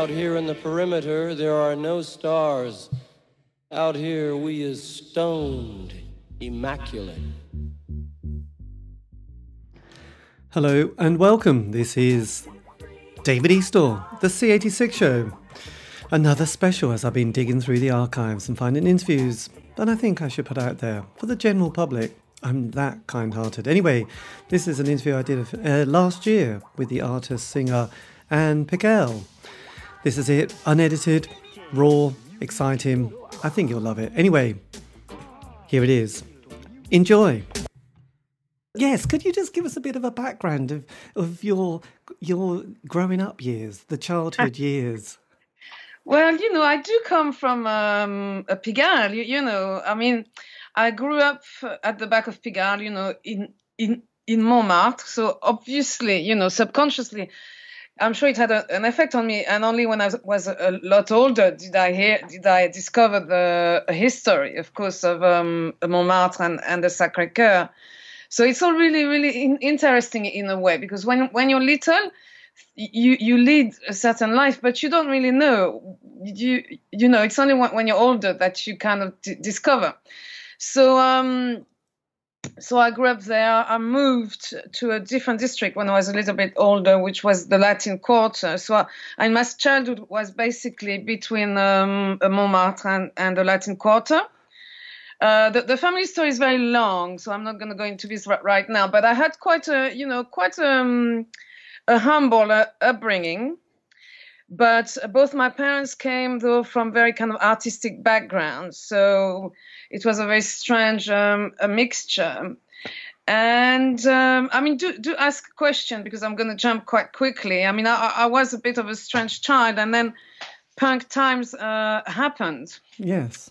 Out here in the perimeter, there are no stars. Out here, we is stoned, immaculate. Hello and welcome. This is David Eastall, the C86 Show. Another special as I've been digging through the archives and finding interviews that I think I should put out there for the general public. I'm that kind hearted. Anyway, this is an interview I did uh, last year with the artist singer Anne Pigalle. This is it, unedited, raw, exciting. I think you'll love it. Anyway, here it is. Enjoy. Yes, could you just give us a bit of a background of, of your your growing up years, the childhood years? Well, you know, I do come from um, a Pigalle. You, you, know, I mean, I grew up at the back of Pigalle. You know, in in in Montmartre. So obviously, you know, subconsciously, I'm sure it had a, an effect on me. And only when I was a lot older did I hear, did I discover the history, of course, of um, Montmartre and, and the Sacré Coeur. So it's all really, really in, interesting in a way because when when you're little, you you lead a certain life, but you don't really know. You you know it's only when, you're older that you kind of d- discover. So um, so I grew up there. I moved to a different district when I was a little bit older, which was the Latin Quarter. So I, and my childhood was basically between um, Montmartre and, and the Latin Quarter. Uh, the, the, family story is very long, so I'm not going to go into this right, right, now. But I had quite a, you know, quite um, a humble uh, upbringing. But both my parents came, though, from very kind of artistic backgrounds, so it was a very strange um, a mixture. And um, I mean, do do ask a question because I'm going to jump quite quickly. I mean, I, I was a bit of a strange child, and then punk times uh, happened. Yes.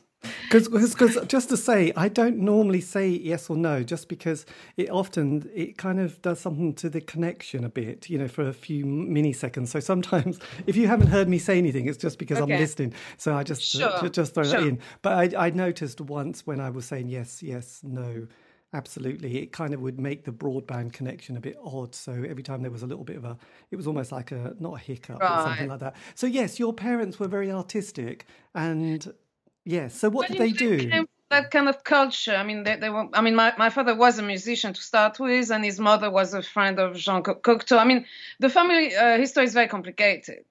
Because just to say, I don't normally say yes or no, just because it often it kind of does something to the connection a bit, you know, for a few milliseconds. So sometimes, if you haven't heard me say anything, it's just because okay. I'm listening. So I just sure. uh, just throw sure. that in. But I, I noticed once when I was saying yes, yes, no. Absolutely. It kind of would make the broadband connection a bit odd. So every time there was a little bit of a, it was almost like a, not a hiccup right. or something like that. So, yes, your parents were very artistic and Yes. So what did they do? That kind of culture. I mean, they, they were. I mean, my, my father was a musician to start with, and his mother was a friend of Jean Cocteau. I mean, the family uh, history is very complicated,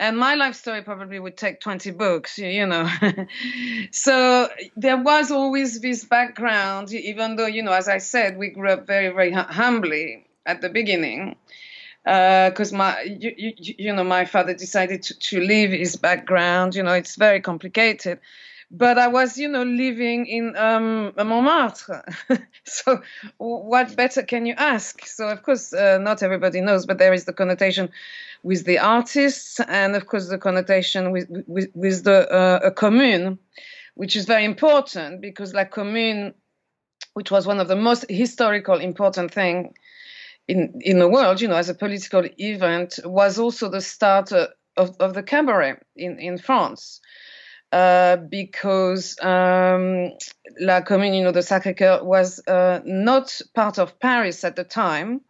and my life story probably would take twenty books. You, you know, so there was always this background, even though you know, as I said, we grew up very very humbly at the beginning because uh, my you, you, you, know my father decided to, to leave his background you know it's very complicated but I was, you know, living in um, Montmartre. so, what better can you ask? So, of course, uh, not everybody knows, but there is the connotation with the artists, and of course, the connotation with with, with the uh, commune, which is very important because La Commune, which was one of the most historical important thing in in the world, you know, as a political event, was also the start of, of the cabaret in in France. Uh, because um, La Commune, you know, the Sacré-Cœur was uh, not part of Paris at the time.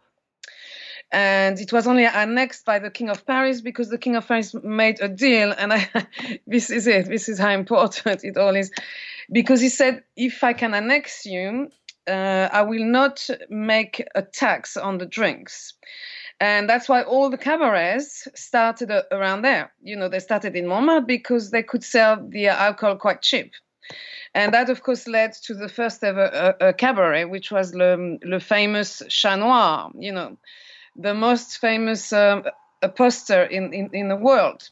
And it was only annexed by the King of Paris because the King of Paris made a deal. And I, this is it. This is how important it all is. Because he said, if I can annex you, uh, I will not make a tax on the drinks. And that's why all the cabarets started around there. You know, they started in Montmartre because they could sell the alcohol quite cheap. And that, of course, led to the first ever uh, uh, cabaret, which was le, le famous Chat Noir, you know, the most famous um, poster in, in, in the world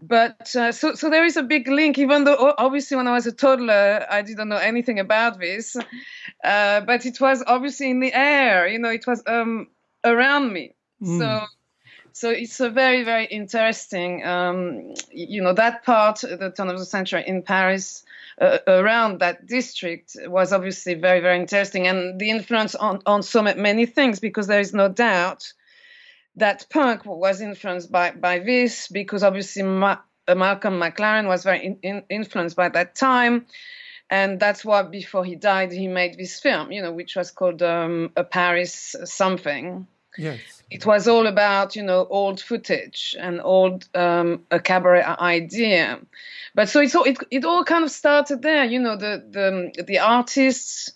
but uh, so so there is a big link even though obviously when i was a toddler i didn't know anything about this uh, but it was obviously in the air you know it was um, around me Mm. So so it's a very very interesting um, you know that part the turn of the century in paris uh, around that district was obviously very very interesting and the influence on on so many things because there is no doubt that punk was influenced by by this because obviously Ma- uh, malcolm mclaren was very in, in, influenced by that time and that's why before he died he made this film you know which was called um, a paris something Yes. It was all about, you know, old footage and old um, a cabaret idea. But so it's all, it, it all kind of started there, you know, the, the, the artists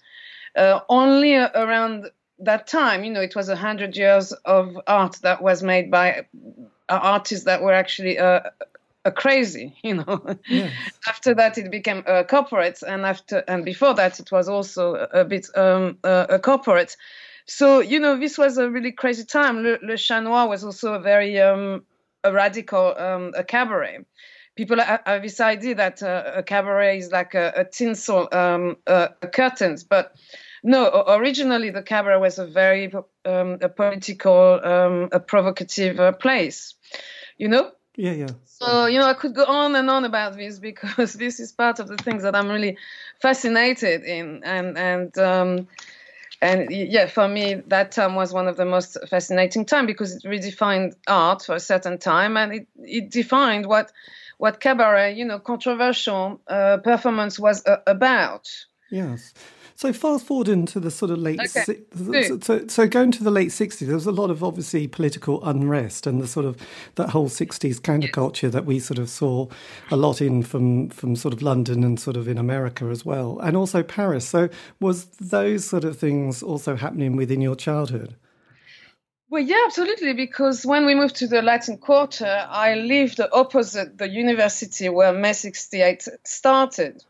uh, only around that time, you know, it was a hundred years of art that was made by artists that were actually uh, a crazy, you know. Yes. after that, it became a corporate, and after and before that, it was also a, a bit um, a corporate. So you know, this was a really crazy time. Le, Le Chat Noir was also a very um, a radical um, a cabaret. People have this idea that uh, a cabaret is like a, a tinsel um, uh, curtains, but no. Originally, the cabaret was a very um, a political, um, a provocative uh, place. You know, yeah, yeah. So, you know, I could go on and on about this because this is part of the things that I'm really fascinated in. And, and, um, and yeah, for me, that time was one of the most fascinating time because it redefined art for a certain time and it, it defined what, what cabaret, you know, controversial uh, performance was uh, about. Yes. So fast forward into the sort of late, okay. si- so, so, so going to the late sixties, there was a lot of obviously political unrest and the sort of that whole sixties counterculture that we sort of saw a lot in from from sort of London and sort of in America as well, and also Paris. So was those sort of things also happening within your childhood? Well, yeah, absolutely. Because when we moved to the Latin Quarter, I lived opposite the university where May 68 started.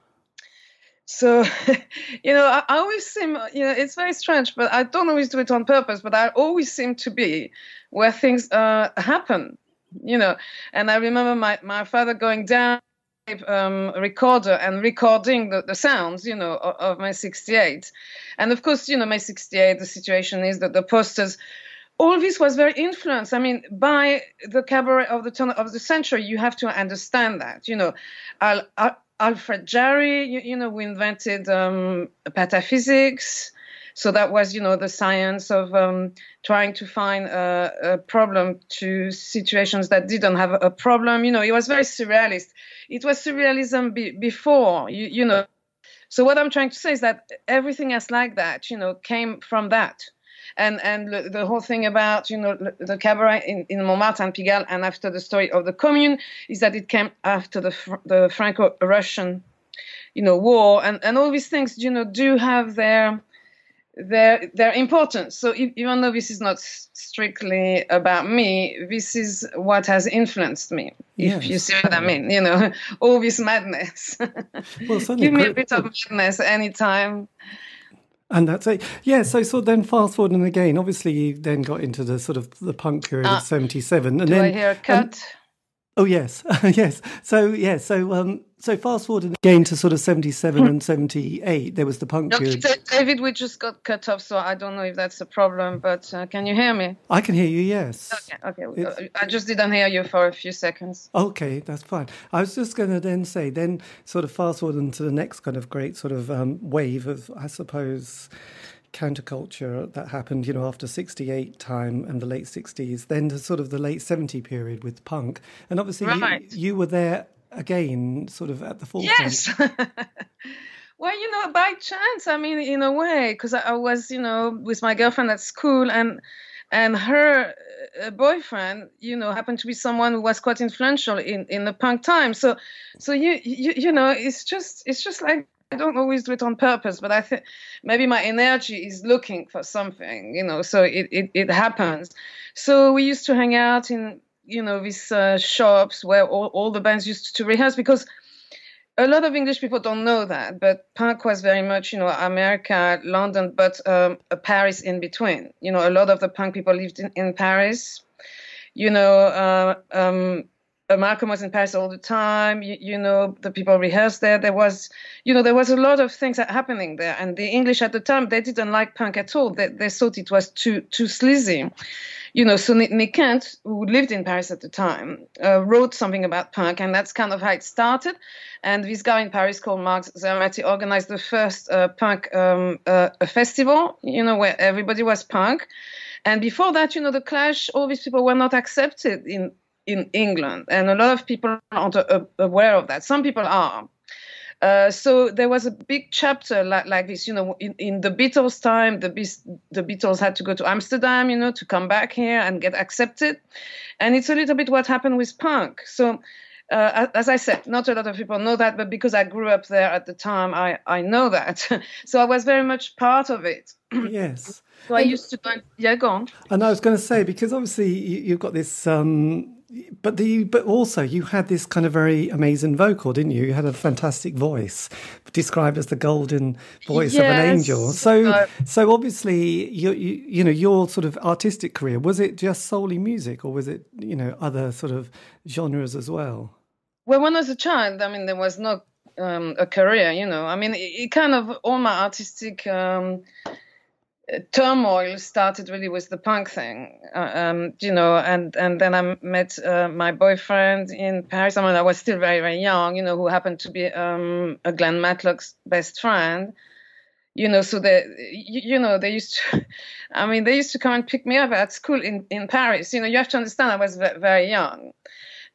So, you know, I, I, always seem, you know, it's very strange, but I don't always do it on purpose, but I always seem to be where things uh, happen, you know. And I remember my, my father going down um, recorder and recording the, the sounds, you know, of, of May 68. And of course, you know, my 68, the situation is that the posters, all this was very influenced. I mean, by the cabaret of the turn of the century, you have to understand that, you know. I'll, I'll Alfred Jarry, you, you know, we invented um, pataphysics. So that was, you know, the science of um, trying to find a, a, problem to situations that didn't have a problem. You know, it was very surrealist. It was surrealism be, before, you, you know. So what I'm trying to say is that everything else like that, you know, came from that and and the whole thing about you know the cabaret in, in Montmartre and Pigalle, and after the story of the Commune, is that it came after the the Franco-Russian, you know, war, and and all these things, you know, do have their their their importance. So even though this is not strictly about me, this is what has influenced me. If yes. you see what I mean, you know, all this madness. Well, Give me a bit of madness anytime. And that's it. Yeah. So, so then fast forward and again, obviously you then got into the sort of the punk period of ah. 77. And do then, I hear a cut? And, oh, yes. yes. So, yeah. So, um, so fast forward again to sort of 77 and 78, there was the punk period. David, we just got cut off, so I don't know if that's a problem, but uh, can you hear me? I can hear you, yes. Okay, okay. It's... I just didn't hear you for a few seconds. Okay, that's fine. I was just going to then say, then sort of fast forward into the next kind of great sort of um, wave of, I suppose, counterculture that happened, you know, after 68 time and the late 60s, then to sort of the late 70 period with punk. And obviously right. you, you were there again sort of at the forefront? Yes. well, you know, by chance, I mean, in a way, because I, was, you know, with my girlfriend at school and and her uh, boyfriend, you know, happened to be someone who was quite influential in, in the punk time. So, so you, you, you know, it's just, it's just like I don't always do it on purpose, but I think maybe my energy is looking for something, you know, so it, it, it happens. So we used to hang out in you know these uh, shops where all, all the bands used to rehearse because a lot of English people don't know that, but punk was very much, you know, America, London, but um, Paris in between. You know, a lot of the punk people lived in, in Paris. You know, uh, um, Malcolm was in Paris all the time. You, you, know, the people rehearsed there. There was, you know, there was a lot of things happening there. And the English at the time, they didn't like punk at all. They, they thought it was too too sleazy you know, so Nick Kent, who lived in Paris at the time, uh, wrote something about punk, and that's kind of how it started. And this guy in Paris called Marc Zermati organized the first uh, punk um, uh, festival, you know, where everybody was punk. And before that, you know, the Clash, all these people were not accepted in in England, and a lot of people aren't aware of that. Some people are. Uh, so there was a big chapter like, like this, you know, in, in the Beatles time, the, the Beatles had to go to Amsterdam, you know, to come back here and get accepted. And it's a little bit what happened with punk. So, uh, as I said, not a lot of people know that, but because I grew up there at the time, I, I know that. so I was very much part of it. Yes. so I used to go, yeah, go on. And I was going to say, because obviously you, have got this um, but the but also you had this kind of very amazing vocal, didn't you? You had a fantastic voice, described as the golden voice yes. of an angel. So uh, so obviously you, you you know your sort of artistic career was it just solely music or was it you know other sort of genres as well? Well, when I was a child, I mean, there was no um, a career. You know, I mean, it, it kind of all my artistic. Um, turmoil started really with the punk thing, uh, um, you know, and, and then I met uh, my boyfriend in Paris. I mean, I was still very, very young, you know, who happened to be um, a Glenn Matlock's best friend, you know, so they, you, you, know, they used to, I mean, they used to come and pick me up at school in, in Paris. You know, you have to understand I was very young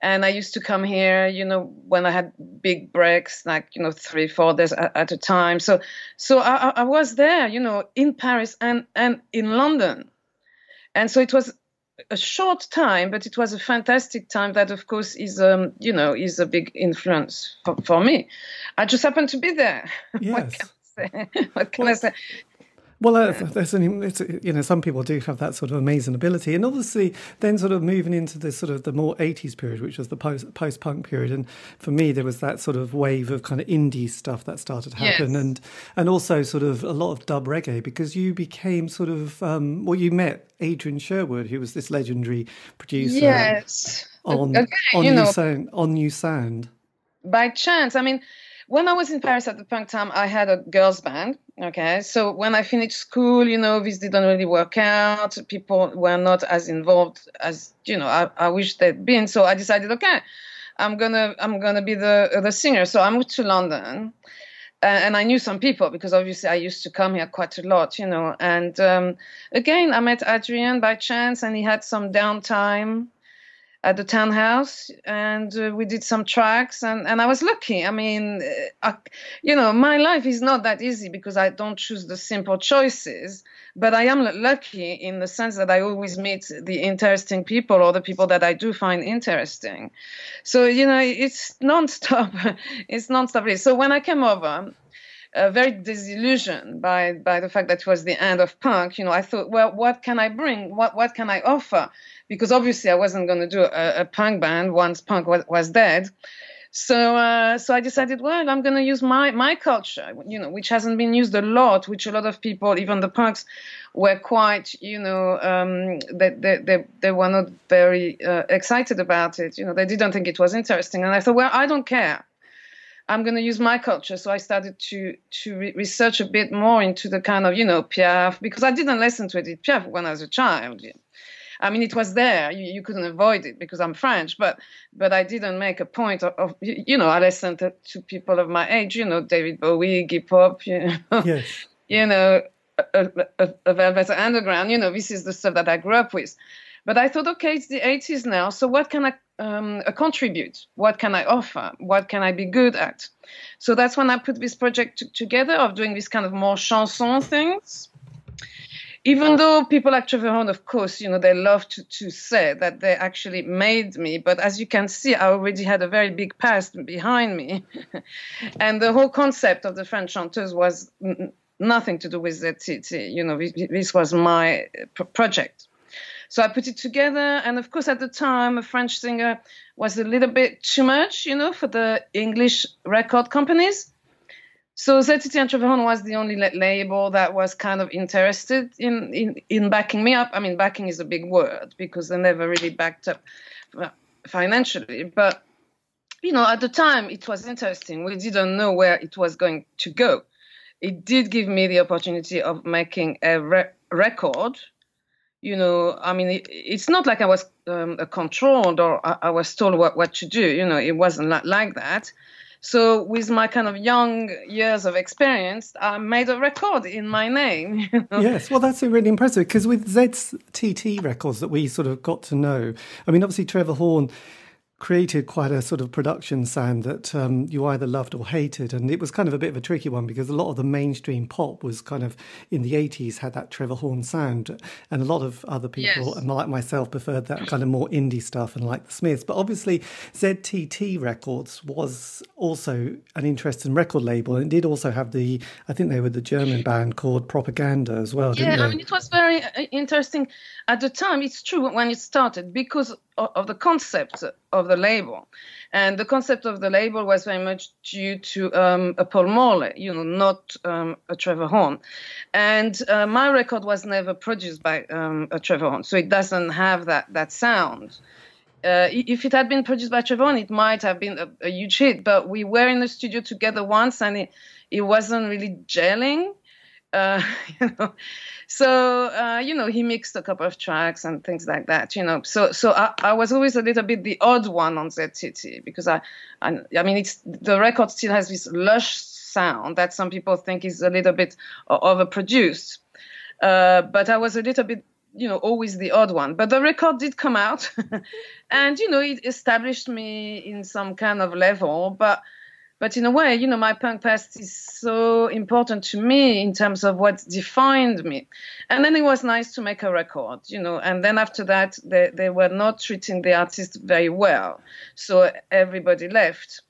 and I used to come here, you know, when I had big breaks, like you know, three, four days at, at a time. So, so I, I, was there, you know, in Paris and and in London, and so it was a short time, but it was a fantastic time. That, of course, is um, you know, is a big influence for, for me. I just happened to be there. Yes. what can I say? What can well, I say? Well, uh, there's an, you know, some people do have that sort of amazing ability, and obviously, then sort of moving into the sort of the more '80s period, which was the post post punk period, and for me, there was that sort of wave of kind of indie stuff that started to happen, yes. and and also sort of a lot of dub reggae because you became sort of um, well, you met Adrian Sherwood, who was this legendary producer, yes, on okay, on new know, sound On-U Sound by chance. I mean when I was in Paris at the punk time, I had a girls' band. Okay, so when I finished school, you know, this didn't really work out. People were not as involved as you know I, I wish they'd been. So I decided, okay, I'm gonna I'm gonna be the the singer. So I moved to London, and I knew some people because obviously I used to come here quite a lot, you know. And um, again, I met Adrian by chance, and he had some downtime at the townhouse and uh, we did some tracks and, and i was lucky i mean uh, I, you know my life is not that easy because i don't choose the simple choices but i am lucky in the sense that i always meet the interesting people or the people that i do find interesting so you know it's non-stop it's non-stop so when i came over uh, very disillusioned by by the fact that it was the end of punk. You know, I thought, well, what can I bring? What what can I offer? Because obviously, I wasn't going to do a, a, punk band once punk was, was dead. So uh, so I decided, well, I'm going to use my my culture, you know, which hasn't been used a lot, which a lot of people, even the punks, were quite, you know, um, they, they, they, they were not very uh, excited about it. You know, they didn't think it was interesting. And I thought, well, I don't care. I'm going to use my culture. So I started to to re- research a bit more into the kind of you know Piaf because I didn't listen to Edith Piaf when I was a child. I mean, it was there. You, you, couldn't avoid it because I'm French, but but I didn't make a point of, of you know, I listened to, to, people of my age, you know, David Bowie, Iggy Pop, you know, yes. you know, a, a, a Velvet Underground. You know, this is the stuff that I grew up with. But I thought, okay, it's the 80s now, so what can I um, contribute? What can I offer? What can I be good at? So that's when I put this project t- together of doing this kind of more chanson things. Even though people like Trevor Horn, of course, you know, they love to, to say that they actually made me. But as you can see, I already had a very big past behind me. and the whole concept of the French chanteuse was n- nothing to do with ZTT. You know, this was my uh, project. So I put it together, and of course, at the time, a French singer was a little bit too much, you know, for the English record companies. So and Trevor was the only label that was kind of interested in, in, in backing me up. I mean, backing is a big word because they never really backed up financially. But, you know, at the time, it was interesting. We didn't know where it was going to go. It did give me the opportunity of making a re- record you know, I mean, it, it's not like I was um, controlled or I, I, was told what, what to do. You know, it wasn't like that. So with my kind of young years of experience, I made a record in my name. Yes, well, that's really impressive because with ZTT records that we sort of got to know, I mean, obviously Trevor Horn created quite a sort of production sound that um, you either loved or hated. And it was kind of a bit of a tricky one because a lot of the mainstream pop was kind of in the 80s had that Trevor Horn sound. And a lot of other people, yes. like myself, preferred that kind of more indie stuff and like the Smiths. But obviously, ZTT Records was also an interesting record label and did also have the, I think they were the German band called Propaganda as well, yeah, I mean, it was very uh, interesting at the time. It's true when it started because of the concept of the label. And the concept of the label was very much due to um, a Paul Morley, you know, not um, a Trevor Horn. And uh, my record was never produced by um, a Trevor Horn, so it doesn't have that, that sound. Uh, if it had been produced by Trevor Horn, it might have been a, a, huge hit. But we were in the studio together once, and it, it wasn't really gelling. Uh, know, so uh, you know he mixed a couple of tracks and things like that. You know, so so I, I was always a little bit the odd one on ZTT because I, I I mean it's the record still has this lush sound that some people think is a little bit overproduced, uh, but I was a little bit you know always the odd one but the record did come out and you know it established me in some kind of level but but in a way, you know, my punk past is so important to me in terms of what defined me. And then it was nice to make a record, you know. And then after that, they, they were not treating the artist very well. So everybody left.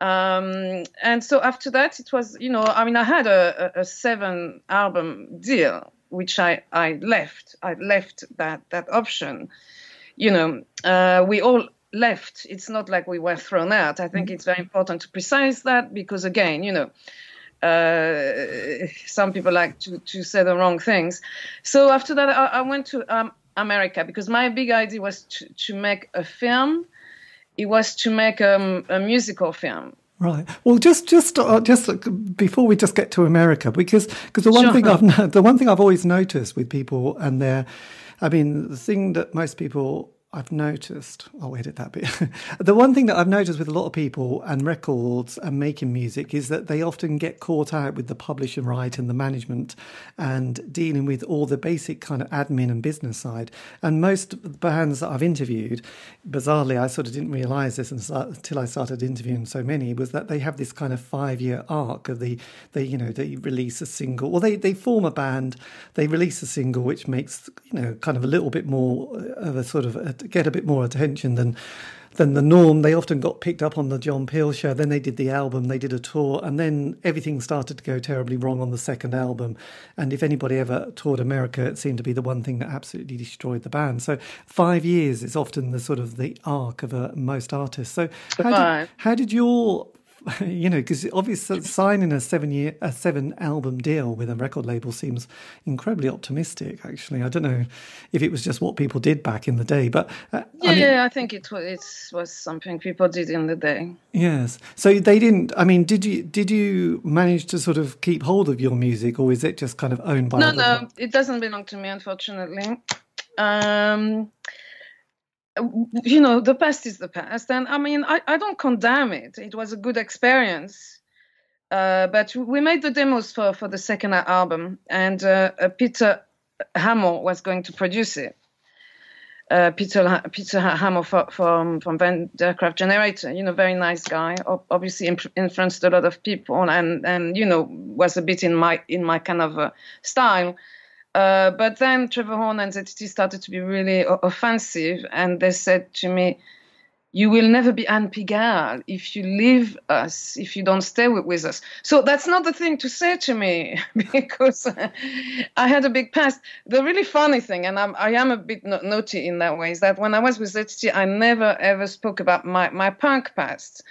Um, and so after that, it was, you know, I mean, I had a, a, a seven album deal, which I, I left. I left that, that option. You know, uh, we all left. It's not like we were thrown out. I think mm-hmm. it's very important to precise that because, again, you know, uh, some people like to, to say the wrong things. So after that, I, I went to um, America because my big idea was to, to make a film. It was to make um, a musical film. Right. Well, just just uh, just before we just get to America, because because the one sure. thing I've the one thing I've always noticed with people and their, I mean, the thing that most people I've noticed, I'll edit that bit. the one thing that I've noticed with a lot of people and records and making music is that they often get caught out with the publishing right and the management and dealing with all the basic kind of admin and business side. And most bands that I've interviewed, bizarrely, I sort of didn't realize this until I started interviewing so many, was that they have this kind of five year arc of the, they, you know, they release a single, or they, they form a band, they release a single, which makes, you know, kind of a little bit more of a sort of a get a bit more attention than than the norm. They often got picked up on the John Peel show. Then they did the album, they did a tour, and then everything started to go terribly wrong on the second album. And if anybody ever toured America, it seemed to be the one thing that absolutely destroyed the band. So five years is often the sort of the arc of a, most artists. So how did, how did your you know, because obviously signing a seven year, a seven album deal with a record label seems incredibly optimistic. Actually, I don't know if it was just what people did back in the day, but uh, yeah, I, mean, yeah, I think it was it was something people did in the day. Yes, so they didn't. I mean, did you did you manage to sort of keep hold of your music, or is it just kind of owned by? No, no, it doesn't belong to me, unfortunately. Um, you know, the past is the past. And I mean, I, I don't condemn it. It was a good experience. Uh, but we made the demos for, for the second album, and uh, uh, Peter Hammill was going to produce it. Uh, Peter Peter Hammill from from Van der Graaf Generator, you know, very nice guy. Obviously influenced a lot of people, and and you know was a bit in my in my kind of uh, style. Uh, but then Trevor Horn and ZTT started to be really offensive, and they said to me, "You will never be Anne Pigalle if you leave us, if you don't stay with, with us." So that's not the thing to say to me because I had a big past. The really funny thing, and I'm, I am a bit naughty in that way, is that when I was with ZTT, I never ever spoke about my my punk past.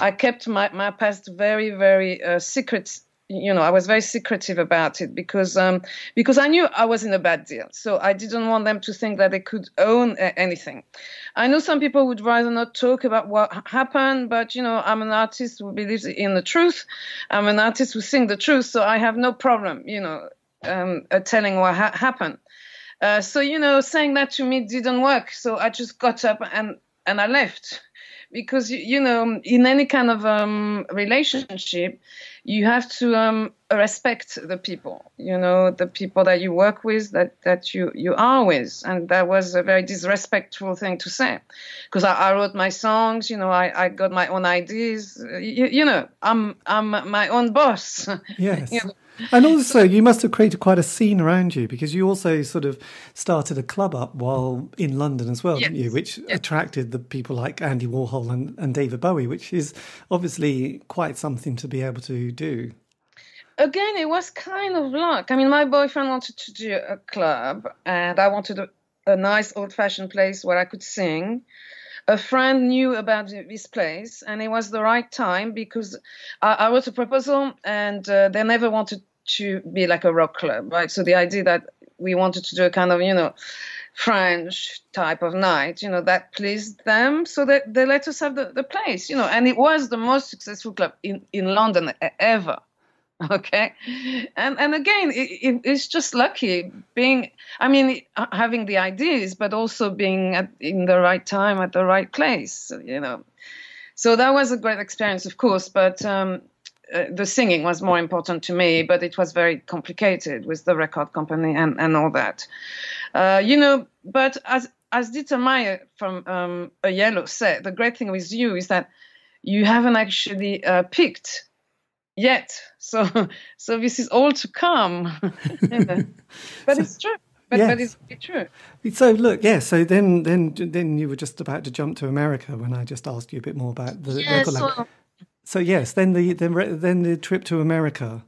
I kept my, my past very, very uh, secret you know, I was very secretive about it because um, because I knew I was in a bad deal. So I didn't want them to think that they could own a- anything. I know some people would rather not talk about what happened, but you know, I'm an artist who believes in the truth. I'm an artist who sings the truth, so I have no problem, you know, um, uh, telling what ha- happened. Uh, so you know, saying that to me didn't work. So I just got up and and I left because you know, in any kind of um, relationship you have to um, respect the people, you know, the people that you work with, that, that you, you are with. And that was a very disrespectful thing to say. Because I, I, wrote my songs, you know, I, I got my own ideas. You, you know, I'm, I'm my own boss. Yes. you know? And also, you must have created quite a scene around you because you also sort of started a club up while in London as well, yes. didn't you? Which yes. attracted the people like Andy Warhol and, and David Bowie, which is obviously quite something to be able to do again, it was kind of luck. I mean, my boyfriend wanted to do a club, and I wanted a, a nice old fashioned place where I could sing. A friend knew about this place, and it was the right time because I, I wrote a proposal, and uh, they never wanted to be like a rock club, right? So the idea that we wanted to do a kind of, you know, French type of night, you know, that pleased them. So that they let us have the, the place, you know, and it was the most successful club in, in London ever. okay. And and again it, it, it's just lucky being i mean having the ideas but also being at, in the right time at the right place you know. So that was a great experience of course but um, uh, the singing was more important to me but it was very complicated with the record company and and all that. Uh, you know but as as Dieter Meier from um, a Yello said the great thing with you is that you haven't actually uh, picked yet. So so this is all to come. but it's true. But, yes. but it's true. So look, yeah. So then, then, then you were just about to jump to America when I just asked you a bit more about the yeah, so, so yes, then the then then the trip to America.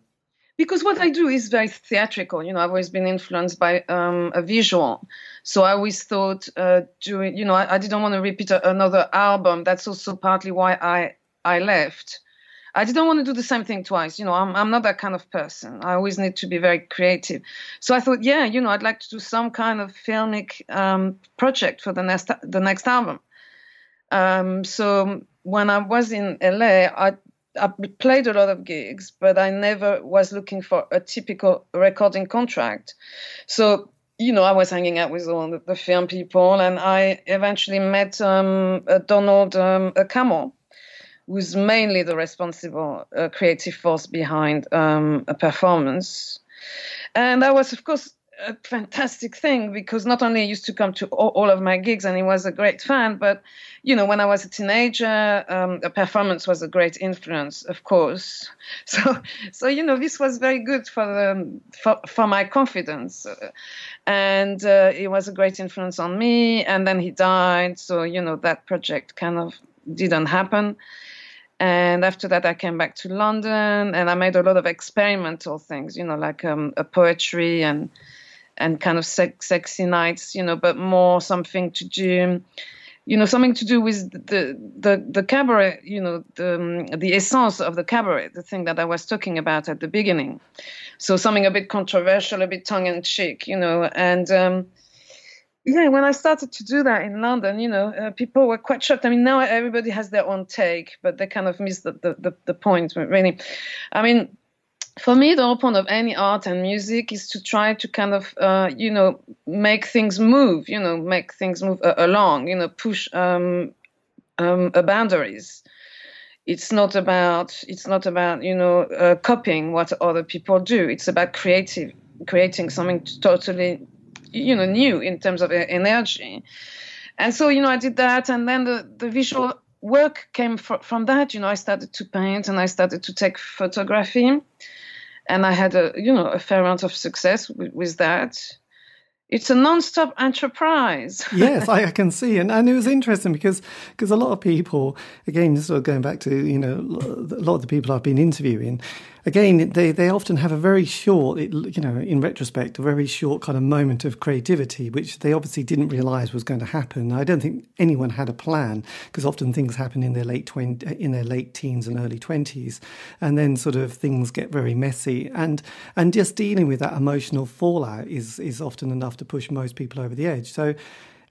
Because what I do is very theatrical. You know, I've always been influenced by um, a visual. So I always thought uh, doing. You know, I, I didn't want to repeat a, another album. That's also partly why I I left I didn't want to do the same thing twice. You know, I'm, I'm not that kind of person. I always need to be very creative. So I thought, yeah, you know, I'd like to do some kind of filmic um, project for the next the next album. Um, so when I was in LA, I I played a lot of gigs, but I never was looking for a typical recording contract. So you know, I was hanging out with all the, the film people, and I eventually met um, Donald um, Cammell who's mainly the responsible uh, creative force behind um, a performance. And that was, of course, a fantastic thing because not only he used to come to all, all, of my gigs and he was a great fan, but you know, when I was a teenager, um, a performance was a great influence, of course. So, so you know, this was very good for the for, for my confidence, and uh, it was a great influence on me. And then he died, so you know, that project kind of didn't happen. And after that, I came back to London and I made a lot of experimental things, you know, like um, a poetry and and kind of sex, sexy nights, you know, but more something to do, you know, something to do with the the the cabaret, you know, the um, the essence of the cabaret, the thing that I was talking about at the beginning. So something a bit controversial, a bit tongue in cheek, you know, and um, yeah, when I started to do that in London, you know, uh, people were quite shocked. I mean, now everybody has their own take, but they kind of missed the, the, the, the point, really. I mean, for me, the whole point of any art and music is to try to kind of, uh, you know, make things move, you know, make things move uh, along, you know, push um, um, boundaries. It's not about it's not about you know uh, copying what other people do. It's about creative creating something totally you know new in terms of energy. And so you know i did that and then the, the visual work came fr- from that. You know i started to paint and i started to take photography. And i had a you know a fair amount of success with, with that. It's a non-stop enterprise. yes, I, can see, and and it was interesting because because a lot of people, again, sort of going back to you know a lot of the people I've been interviewing, again, they, they often have a very short, you know, in retrospect, a very short kind of moment of creativity, which they obviously didn't realize was going to happen. I don't think anyone had a plan because often things happen in their late 20, in their late teens and early 20s, and then sort of things get very messy. And and just dealing with that emotional fallout is is often enough to push most people over the edge. So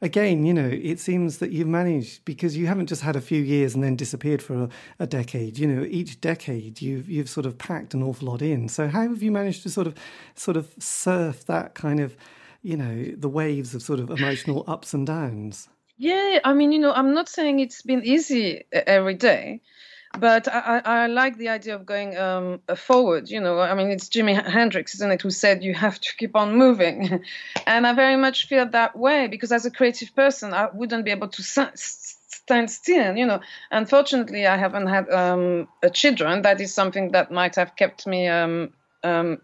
again, you know, it seems that you've managed because you haven't just had a few years and then disappeared for a, a, decade. You know, each decade you've you've sort of packed an awful lot in. So how have you managed to sort of sort of surf that kind of, you know, the waves of sort of emotional ups and downs? Yeah, I mean, you know, I'm not saying it's been easy every day. But I, I, like the idea of going um, forward. You know, I mean, it's Jimi Hendrix, isn't it, who said you have to keep on moving, and I very much feel that way because as a creative person, I wouldn't be able to stand still. You know, unfortunately, I haven't had um, children. That is something that might have kept me um, um,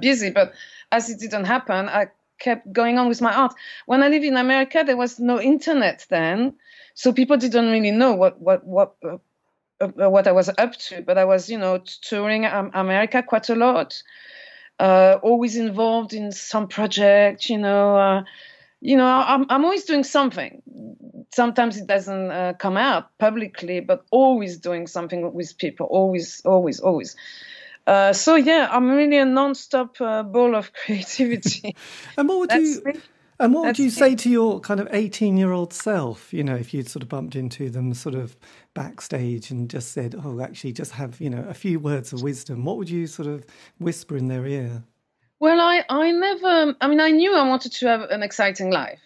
busy, but as it didn't happen, I kept going on with my art. When I lived in America, there was no internet then, so people didn't really know what what what uh, what I was up to. But I was, you know, touring um, America quite a lot, uh, always involved in some project. You know, uh, you know, I'm I'm always doing something. Sometimes it doesn't uh, come out publicly, but always doing something with people. Always, always, always. Uh, so yeah, I'm really a non-stop uh, ball of creativity. and what would That's you? Me. And what would you say to your kind of 18 year old self, you know, if you'd sort of bumped into them sort of backstage and just said, oh, actually, just have, you know, a few words of wisdom? What would you sort of whisper in their ear? Well, I, I never, I mean, I knew I wanted to have an exciting life.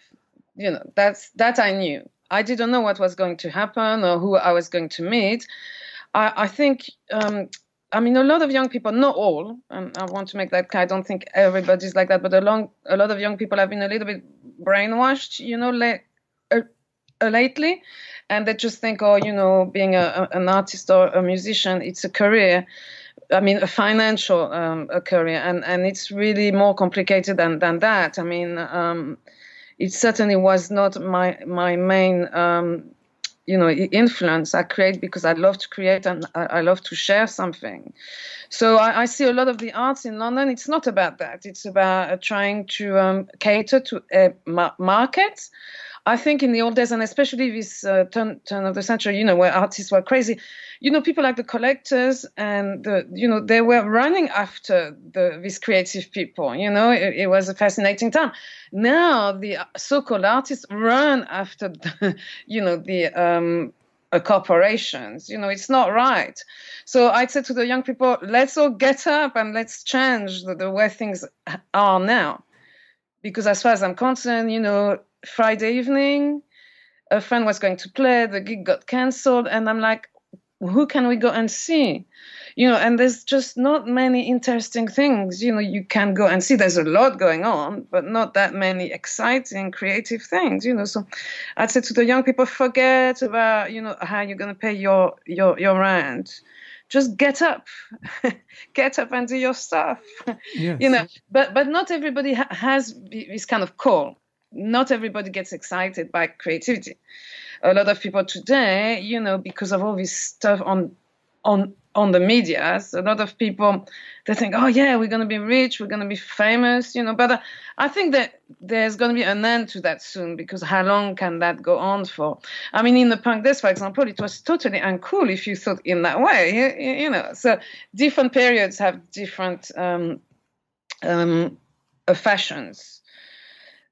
You know, that's, that I knew. I didn't know what was going to happen or who I was going to meet. I, I think um, I mean, a lot of young people, not all, and I want to make that clear. I don't think everybody's like that, but a, long, a lot of young people have been a little bit brainwashed, you know, uh, uh, lately, and they just think, oh, you know, being a, an artist or a musician, it's a career. I mean, a financial um, a career, and and it's really more complicated than than that. I mean, um, it certainly was not my my main. Um, you know influence i create because i love to create and i, love to share something. So I, I, see a lot of the arts in london. It's not about that. It's about trying to um, cater to a ma- market I think in the old days, and especially this uh, turn, turn of the century, you know, where artists were crazy, you know, people like the collectors and the, you know, they were running after the, these creative people. You know, it, it was a fascinating time. Now the so-called artists run after, the, you know, the um, uh, corporations. You know, it's not right. So I'd say to the young people, let's all get up and let's change the, the way things are now. Because as far as I'm concerned, you know, Friday evening. A friend was going to play, the gig got cancelled, and I'm like, who can we go and see? You know, and there's just not many interesting things, you know, you can go and see. There's a lot going on, but not that many exciting, creative things, you know. So I'd say to the young people, forget about, you know, how you're going to pay your, your, your rent just get up get up and do your stuff yes. you know but but not everybody ha- has this kind of call not everybody gets excited by creativity. A lot of people today, you know, because of all this stuff on on on the media, a lot of people they think, oh yeah, we're going to be rich, we're going to be famous, you know. But uh, I think that there's going to be an end to that soon because how long can that go on for? I mean, in the punk days, for example, it was totally uncool if you thought in that way, you, you know. So different periods have different um, um, fashions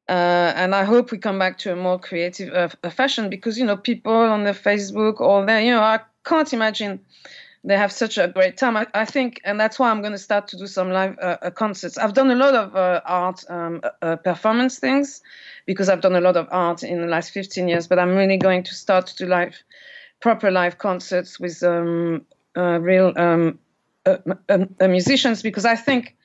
uh, and I hope we come back to a more creative uh, fashion because you know people on the Facebook all there you know I can't imagine they have such a great time. I, I think, and that's why I'm going to start to do some live uh, uh concerts. I've done a lot of uh, art um, uh, performance things because I've done a lot of art in the last 15 years, but I'm really going to start to do live, proper live concerts with um, real um, musicians because I think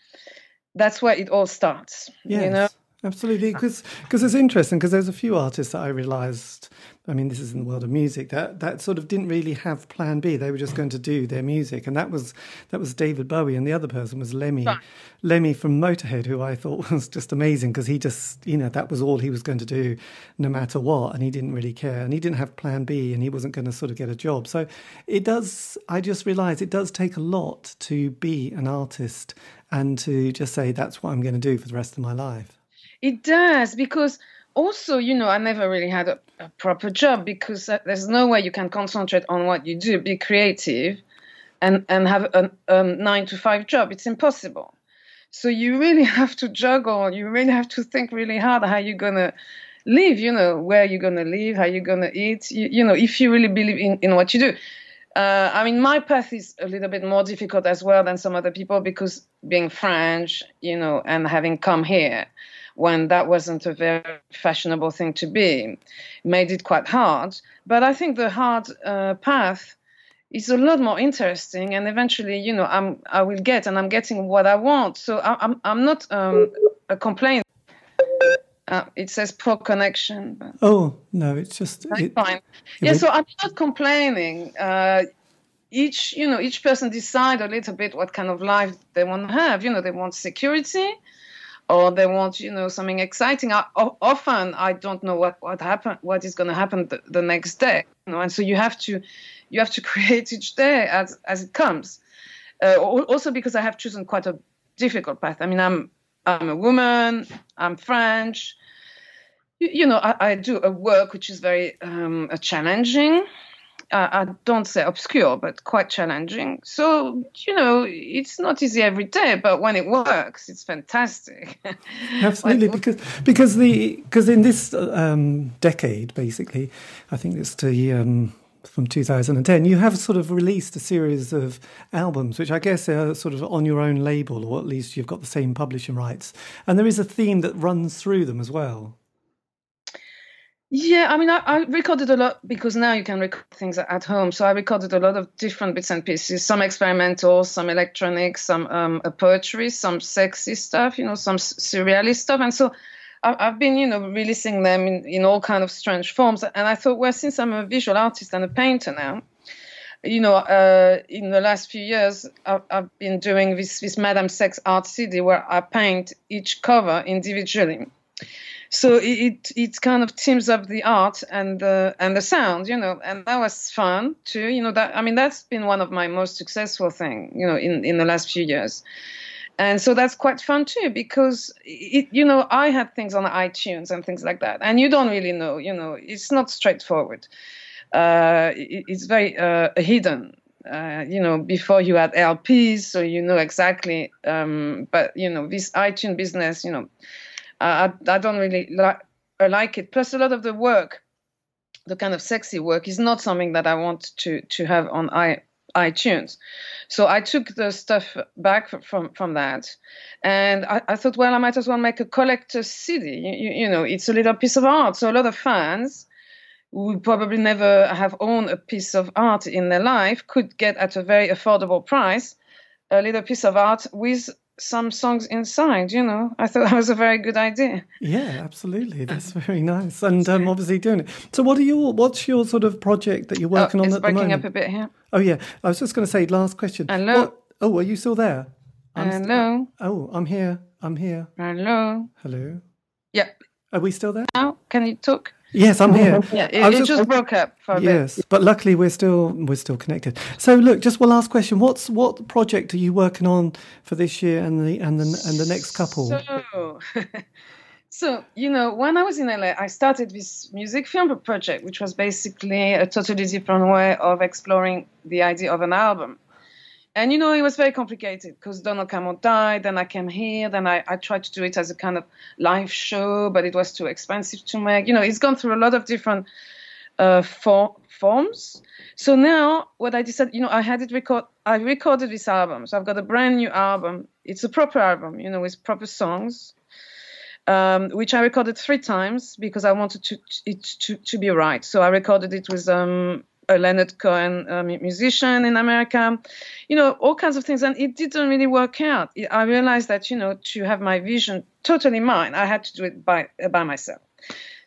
that's where it all starts. Yes. You know Absolutely, because because it's interesting because there's a few artists that I realised. I mean, this is in the world of music that that sort of didn't really have Plan B. They were just going to do their music, and that was that was David Bowie, and the other person was Lemmy, right. Lemmy from Motorhead, who I thought was just amazing because he just you know that was all he was going to do, no matter what, and he didn't really care, and he didn't have Plan B, and he wasn't going to sort of get a job. So it does. I just realised it does take a lot to be an artist and to just say that's what I'm going to do for the rest of my life. It does because also, you know, I never really had a, a, proper job because there's no way you can concentrate on what you do, be creative, and and have a, a nine to five job. It's impossible. So you really have to juggle. You really have to think really hard how you're gonna live. You know, where you're gonna live, how you're gonna eat. You, you know, if you really believe in in what you do. Uh, I mean, my path is a little bit more difficult as well than some other people because being French, you know, and having come here when that wasn't a very fashionable thing to be. made it quite hard. But I think the hard uh, path is a lot more interesting and eventually you know i'm i will get and i'm getting what i want so I, i'm i'm not um a complaint uh, it says poor connection Oh no, it's just it, fine it yeah would- so i'm not complaining uh each you know each person decide a little bit what kind of life they want to have you know they want security or they want you know something exciting. I, often i don't know what what happen what is going to happen the, the next day you know and so you have to you have to create each day as as it comes. Uh, also because i have chosen quite a difficult path. I mean i'm i'm a woman i'm french. You, you know I, I do a work which is very um, challenging uh, I don't say obscure, but quite challenging. So, you know, it's not easy every day, but when it works, it's fantastic. Absolutely, Like, because because the because in this um, decade, basically, I think it's the um, from 2010, you have sort of released a series of albums, which I guess are sort of on your own label, or at least you've got the same publishing rights, and there is a theme that runs through them as well. Yeah, I mean, I, I recorded a lot because now you can record things at home. So I recorded a lot of different bits and pieces, some experimental, some electronic, some um, poetry, some sexy stuff, you know, some surrealist stuff. And so I, I've been, you know, releasing them in, in all kind of strange forms. And I thought, well, since I'm a visual artist and a painter now, you know, uh, in the last few years, I've, I've been doing this, this Madame Sex art CD where I paint each cover individually so it, it kind of teams up the art and the and the sound you know and that was fun too you know that i mean that's been one of my most successful thing you know in in the last few years and so that's quite fun too because it you know i had things on itunes and things like that and you don't really know you know it's not straightforward uh it, it's very uh hidden uh, you know, before you had LPs, so you know exactly. Um, but you know, this iTunes business, you know, I, I don't really like like it. Plus, a lot of the work, the kind of sexy work, is not something that I want to to have on i iTunes. So I took the stuff back from from that, and I, I thought, well, I might as well make a collector's CD. You, you, you know, it's a little piece of art. So a lot of fans who probably never have owned a piece of art in their life could get at a very affordable price a little piece of art with some songs inside you know i thought that was a very good idea Yeah, absolutely. That's very nice, and um, obviously doing it. So, what are your what's your sort of project that you're working oh, on at the breaking moment? up a bit here Oh yeah, I was just going to say last question. Hello? What- oh, are you still there? I'm st- hello oh, I'm here. I'm here. hello Hello. yeah Are we still there? now can you talk Yes, I'm here. yeah it, it just broke up for a bit Yes, but luckily we're still we're still connected. So look, just one last question: What's what project are you working on for this year and the and the and the next couple? So, so you know, when I was in LA, I started this music film project, which was basically a totally different way of exploring the idea of an album. And you know, it was very complicated because Donald Cammell died. Then I came here. Then I, I tried to do it as a kind of live show, but it was too expensive to make. You know, it's gone through a lot of different uh, for, forms. So now, what I decided, you know, I had it record. I recorded this album. So I've got a brand new album. It's a proper album, you know, with proper songs, um, which I recorded three times because I wanted to, it to to be right. So I recorded it with um, a Leonard Cohen um, musician in America, you know, all kinds of things, and it didn't really work out. I realized that you know, to have my vision totally mine, I had to do it by by myself.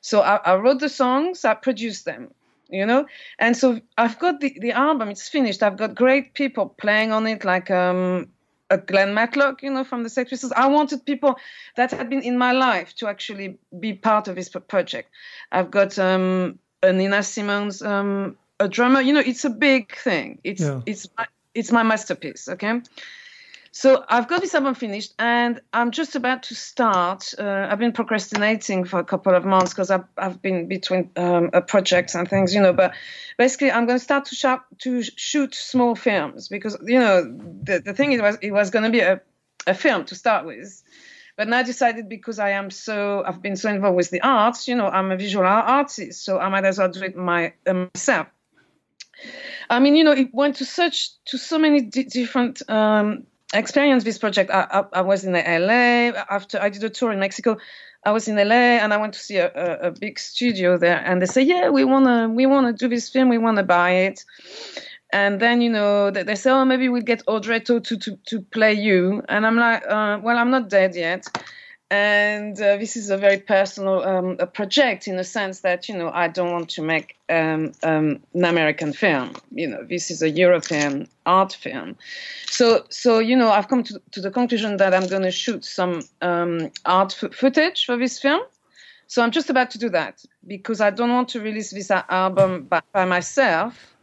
So I, I wrote the songs, I produced them, you know, and so I've got the, the album. It's finished. I've got great people playing on it, like um, a Glenn Matlock, you know, from the Sex Pistols. I wanted people that had been in my life to actually be part of this project. I've got um, a Nina Simons, um, a drummer. You know, it's a big thing. It's Yeah. it's my, it's my masterpiece. Okay. So I've got this album finished, and I'm just about to start. Uh, I've been procrastinating for a couple of months because I've, I've been between um, uh, projects and things, you know. But basically, I'm going to start to, shop, to shoot small films because you know the, the thing it was it was going to be a, a film to start with, but now I decided because I am so I've been so involved with the arts, you know, I'm a visual art artist, so I might as well do it my uh, myself. I mean, you know, it went to such to so many di- different um, experience. This project. I, I, I was in LA after I did a tour in Mexico. I was in LA and I went to see a, a, a big studio there, and they say, "Yeah, we wanna we wanna do this film. We wanna buy it." and then you know they, they say, oh, maybe we'll get Audrey to to to, to play you, and I'm like, uh, well, I'm not dead yet and uh, this is a very personal um, a project in the sense that you know I don't want to make um, um, an American film. You know, this is a European art film. So, so you know, I've come to, to the conclusion that I'm going to shoot some um, art f- footage for this film. So I'm just about to do that because I don't want to release this album by, by myself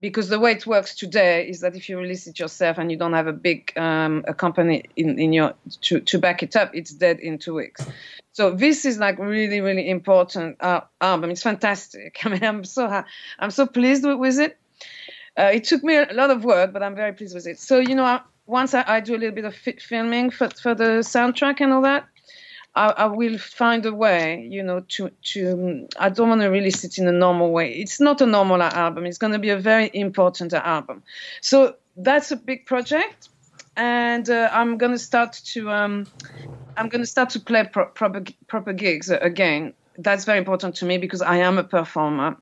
because the way it works today is that if you release it yourself and you don't have a big um, a company in, in your to, to back it up, it's dead in two weeks. So this is like really really important uh, album. It's fantastic. I mean, I'm so I'm so pleased with, with it. Uh, it took me a lot of work, but I'm very pleased with it. So you know, once I, I do a little bit of filming for for the soundtrack and all that, I, I, will find a way, you know, to to. I don't want to release it in a normal way. It's not a normal album. It's going to be a very important album. So that's a big project, and uh, I'm going to start to. Um, I'm going to start to play pro- proper proper gigs again. That's very important to me because I am a performer.